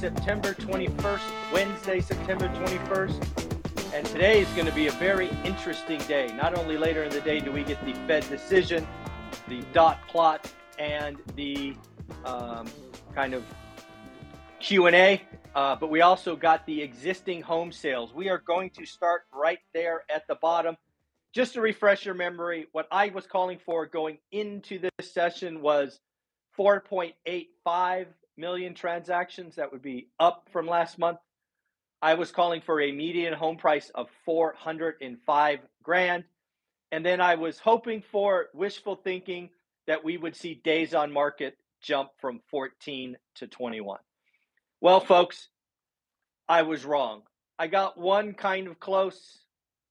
September 21st, Wednesday, September 21st. And today is going to be a very interesting day. Not only later in the day do we get the Fed decision, the dot plot, and the um, kind of Q&A, uh, but we also got the existing home sales. We are going to start right there at the bottom. Just to refresh your memory, what I was calling for going into this session was 4.85 million transactions. That would be up from last month. I was calling for a median home price of 405 grand. And then I was hoping for wishful thinking that we would see days on market jump from 14 to 21. Well, folks, I was wrong. I got one kind of close,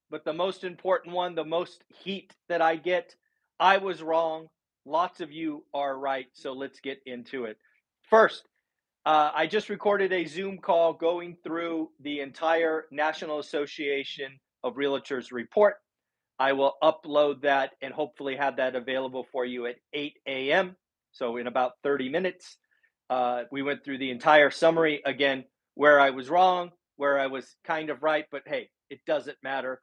but the most important one, the most heat that I get, I was wrong. Lots of you are right. So let's get into it. First, uh, I just recorded a Zoom call going through the entire National Association of Realtors report. I will upload that and hopefully have that available for you at 8 a.m. So, in about 30 minutes, uh, we went through the entire summary again, where I was wrong, where I was kind of right, but hey, it doesn't matter.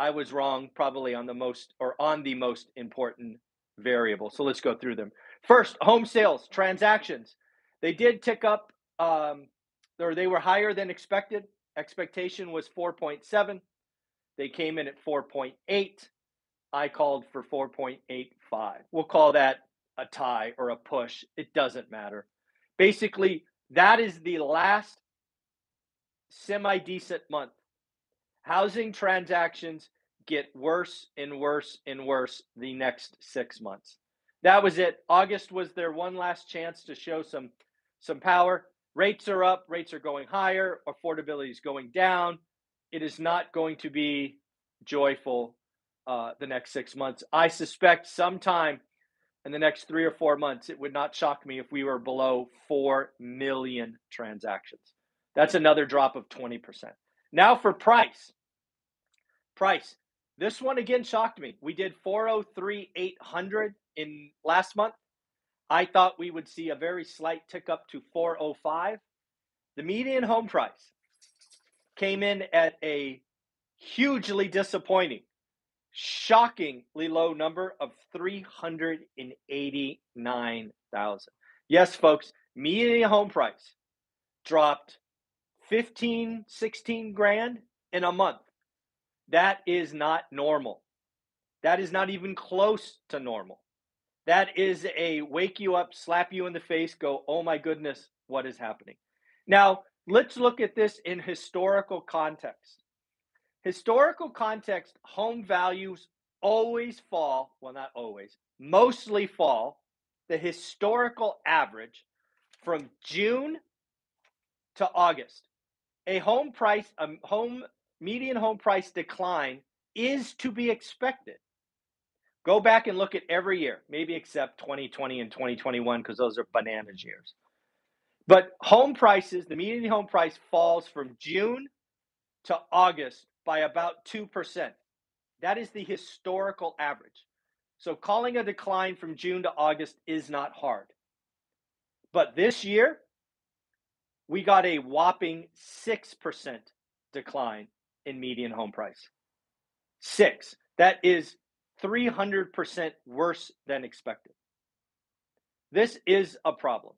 I was wrong probably on the most or on the most important variable. So let's go through them. First, home sales transactions. They did tick up, um, or they were higher than expected. Expectation was 4.7. They came in at 4.8. I called for 4.85. We'll call that a tie or a push. It doesn't matter. Basically, that is the last semi decent month. Housing transactions get worse and worse and worse the next six months. That was it. August was their one last chance to show some some power. Rates are up, rates are going higher, affordability is going down. It is not going to be joyful uh, the next six months. I suspect sometime in the next three or four months, it would not shock me if we were below 4 million transactions. That's another drop of 20%. Now for price. Price. This one again shocked me. We did 403,800 in last month. I thought we would see a very slight tick up to 405. The median home price came in at a hugely disappointing, shockingly low number of 389,000. Yes, folks, median home price dropped 15, 16 grand in a month. That is not normal. That is not even close to normal. That is a wake you up, slap you in the face, go, oh my goodness, what is happening? Now, let's look at this in historical context. Historical context, home values always fall, well, not always, mostly fall, the historical average from June to August. A home price, a home median home price decline is to be expected. Go back and look at every year, maybe except 2020 and 2021 because those are bananas years. But home prices, the median home price falls from June to August by about 2%. That is the historical average. So calling a decline from June to August is not hard. But this year, we got a whopping 6% decline in median home price. Six. That is 300% worse than expected. This is a problem.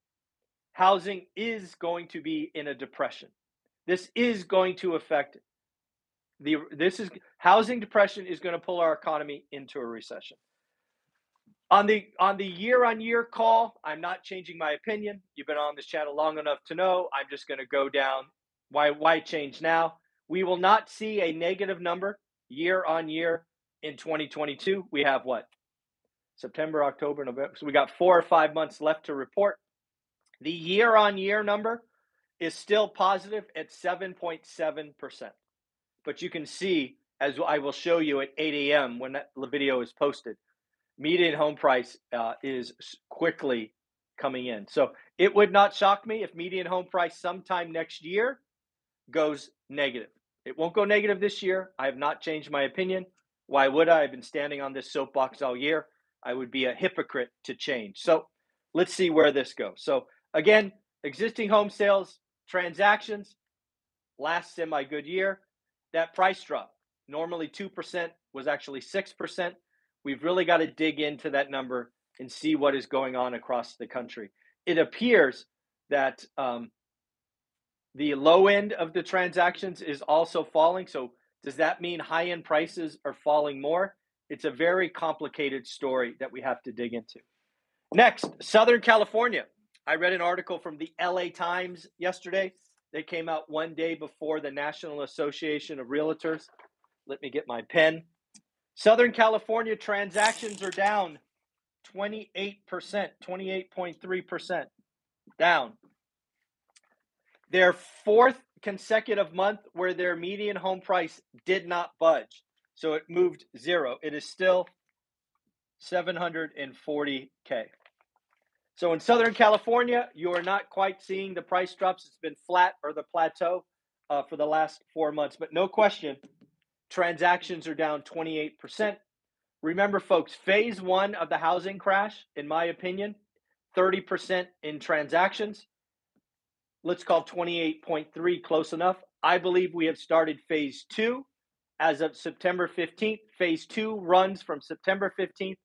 Housing is going to be in a depression. This is going to affect the this is housing depression is going to pull our economy into a recession. On the on the year on year call, I'm not changing my opinion. You've been on this channel long enough to know I'm just going to go down why why change now? We will not see a negative number year on year in 2022. We have what? September, October, November. So we got four or five months left to report. The year on year number is still positive at 7.7%. But you can see, as I will show you at 8 a.m. when that video is posted, median home price uh, is quickly coming in. So it would not shock me if median home price sometime next year goes negative. It won't go negative this year. I have not changed my opinion. Why would I? I've been standing on this soapbox all year. I would be a hypocrite to change. So let's see where this goes. So again, existing home sales transactions last semi good year. That price drop, normally 2%, was actually 6%. We've really got to dig into that number and see what is going on across the country. It appears that um, the low end of the transactions is also falling. So, does that mean high end prices are falling more? It's a very complicated story that we have to dig into. Next, Southern California. I read an article from the LA Times yesterday. They came out one day before the National Association of Realtors. Let me get my pen. Southern California transactions are down 28%, 28.3% down. Their fourth consecutive month where their median home price did not budge. So it moved zero. It is still 740K. So in Southern California, you are not quite seeing the price drops. It's been flat or the plateau uh, for the last four months. But no question, transactions are down 28%. Remember, folks, phase one of the housing crash, in my opinion, 30% in transactions. Let's call 28.3 close enough. I believe we have started phase two as of September 15th. Phase two runs from September 15th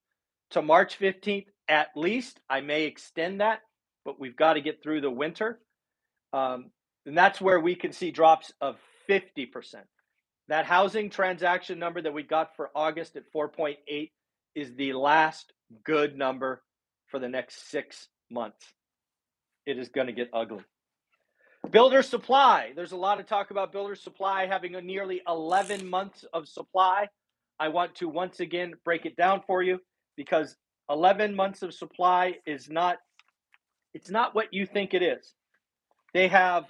to March 15th at least. I may extend that, but we've got to get through the winter. Um, and that's where we can see drops of 50%. That housing transaction number that we got for August at 4.8 is the last good number for the next six months. It is going to get ugly. Builder supply. There's a lot of talk about builder supply having a nearly 11 months of supply. I want to once again break it down for you because 11 months of supply is not it's not what you think it is. They have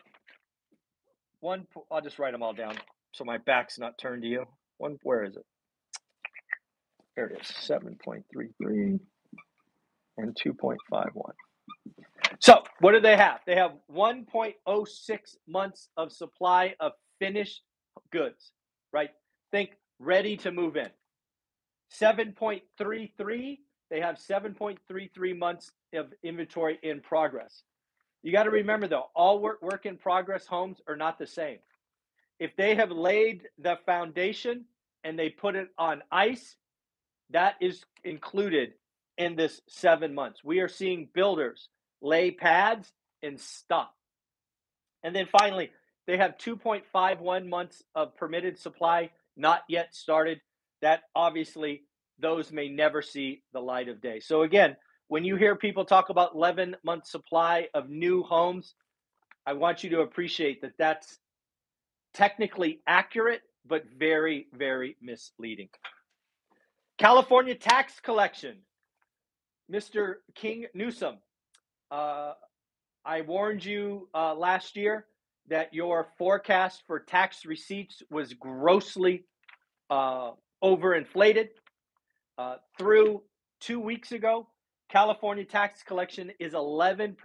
one I'll just write them all down so my back's not turned to you. One where is it? There it is. 7.33 and 2.51. So, what do they have? They have 1.06 months of supply of finished goods, right? Think ready to move in. 7.33, they have 7.33 months of inventory in progress. You got to remember though, all work, work in progress homes are not the same. If they have laid the foundation and they put it on ice, that is included in this seven months. We are seeing builders lay pads and stop. And then finally, they have 2.51 months of permitted supply not yet started. That obviously, those may never see the light of day. So, again, when you hear people talk about 11 month supply of new homes, I want you to appreciate that that's technically accurate, but very, very misleading. California tax collection. Mr. King Newsom, uh, I warned you uh, last year that your forecast for tax receipts was grossly uh, overinflated. Uh, through two weeks ago, California tax collection is 11%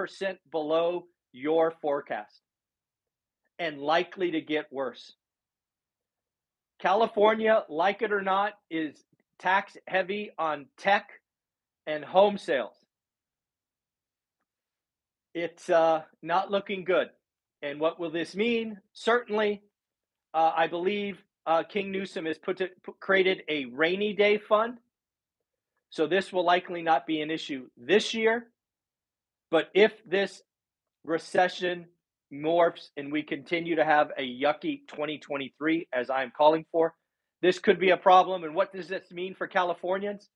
below your forecast and likely to get worse. California, like it or not, is tax heavy on tech and home sales. It's uh, not looking good. And what will this mean? Certainly, uh, I believe uh, King Newsom has put, to, put created a rainy day fund. So this will likely not be an issue this year. But if this recession morphs and we continue to have a yucky 2023, as I'm calling for, this could be a problem. And what does this mean for Californians?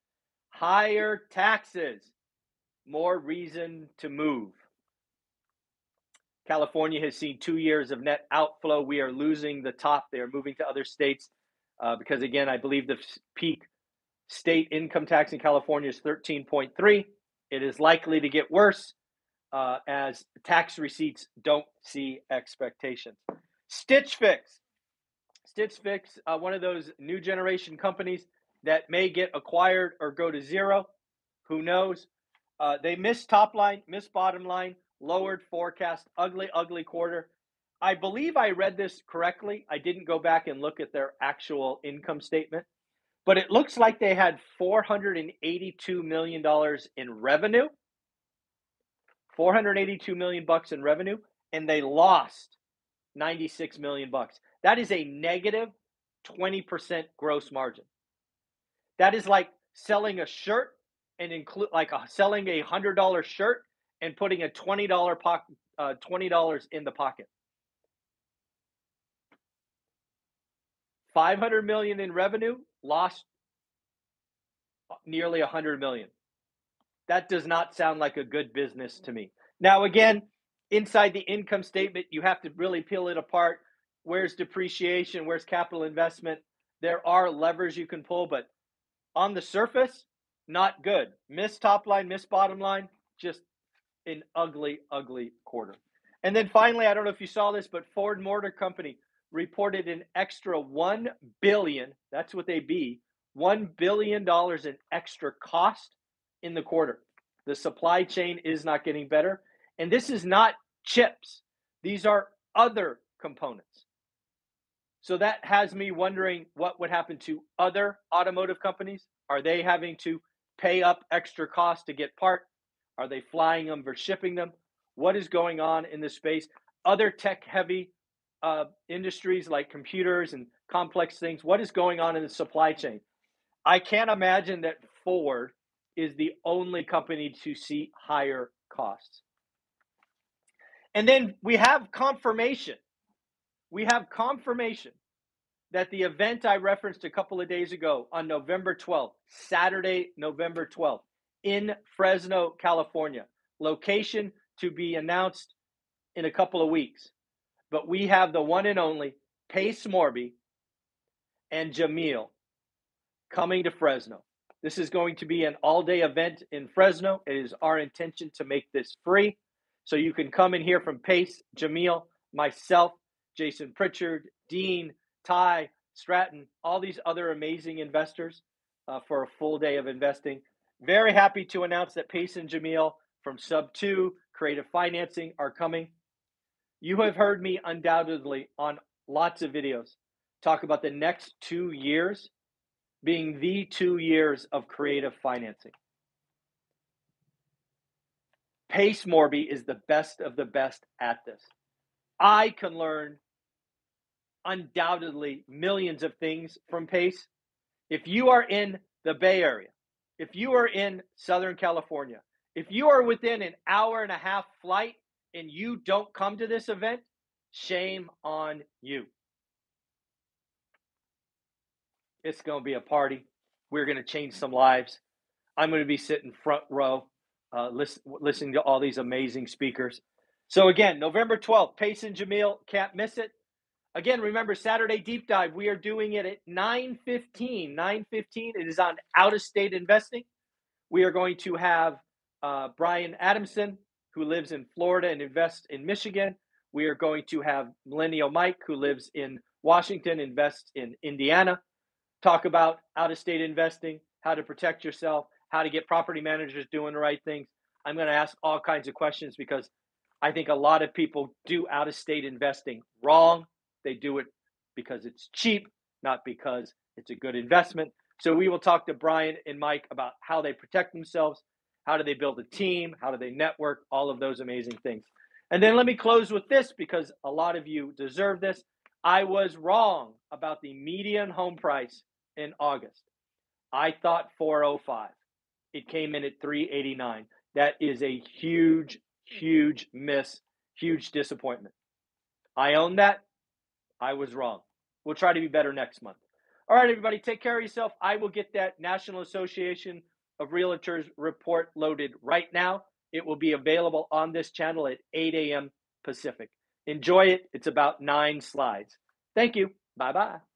Higher taxes, more reason to move. California has seen two years of net outflow. We are losing the top. They are moving to other states uh, because, again, I believe the peak state income tax in California is 13.3. It is likely to get worse. uh, as tax receipts don't see expectations. Stitch Fix. Stitch Fix, uh, one of those new generation companies that may get acquired or go to zero. Who knows? Uh, they missed top line, missed bottom line, lowered forecast, ugly, ugly quarter. I believe I read this correctly. I didn't go back and look at their actual income statement, but it looks like they had $482 million in revenue. 482 million bucks in revenue and they lost 96 million bucks. That is a negative 20% gross margin. That is like selling a shirt and include like a, selling a hundred dollar shirt and putting a twenty dollar pocket uh, twenty dollars in the pocket. 500 million in revenue, lost nearly a 100 million. That does not sound like a good business to me. Now, again, inside the income statement, you have to really peel it apart. Where's depreciation? Where's capital investment? There are levers you can pull, but on the surface, not good. Miss top line, miss bottom line, just an ugly, ugly quarter. And then finally, I don't know if you saw this, but Ford Motor Company reported an extra 1 billion, that's what they be, 1 billion dollars in extra cost in the quarter. The supply chain is not getting better, and this is not chips. These are other components. So that has me wondering what would happen to other automotive companies. Are they having to pay up extra cost to get part? Are they flying them or shipping them? What is going on in this space? Other tech heavy uh, industries like computers and complex things, what is going on in the supply chain? I can't imagine that Ford is the only company to see higher costs. And then we have confirmation. We have confirmation that the event I referenced a couple of days ago on November 12th, Saturday, November 12th, in Fresno, California, location to be announced in a couple of weeks but we have the one and only Pace Morby and Jamil coming to Fresno. This is going to be an all day event in Fresno. It is our intention to make this free. So you can come and hear from Pace, Jamil, myself, Jason Pritchard, Dean, Ty, Stratton, all these other amazing investors uh, for a full day of investing. Very happy to announce that Pace and Jamil from Sub 2 Creative Financing are coming. You have heard me undoubtedly on lots of videos talk about the next two years being the two years of creative financing. Pace Morby is the best of the best at this. I can learn undoubtedly millions of things from Pace. If you are in the Bay Area, if you are in Southern California, if you are within an hour and a half flight and you don't come to this event, shame on you. It's going to be a party. We're going to change some lives. I'm going to be sitting front row, uh, listen, listening to all these amazing speakers. So again, November 12th, Pace and Jamil, can't miss it. Again, remember Saturday deep dive. We are doing it at 9:15. 9:15. It is on out of state investing. We are going to have uh, Brian Adamson, who lives in Florida and invests in Michigan. We are going to have Millennial Mike, who lives in Washington, invests in Indiana, talk about out of state investing, how to protect yourself, how to get property managers doing the right things. I'm going to ask all kinds of questions because I think a lot of people do out of state investing wrong. They do it because it's cheap, not because it's a good investment. So we will talk to Brian and Mike about how they protect themselves how do they build a team? How do they network? All of those amazing things. And then let me close with this because a lot of you deserve this. I was wrong about the median home price in August. I thought 405. It came in at 389. That is a huge, huge miss, huge disappointment. I own that. I was wrong. We'll try to be better next month. All right, everybody, take care of yourself. I will get that National Association of Realtors report loaded right now. It will be available on this channel at 8 a.m. Pacific. Enjoy it. It's about nine slides. Thank you. Bye bye.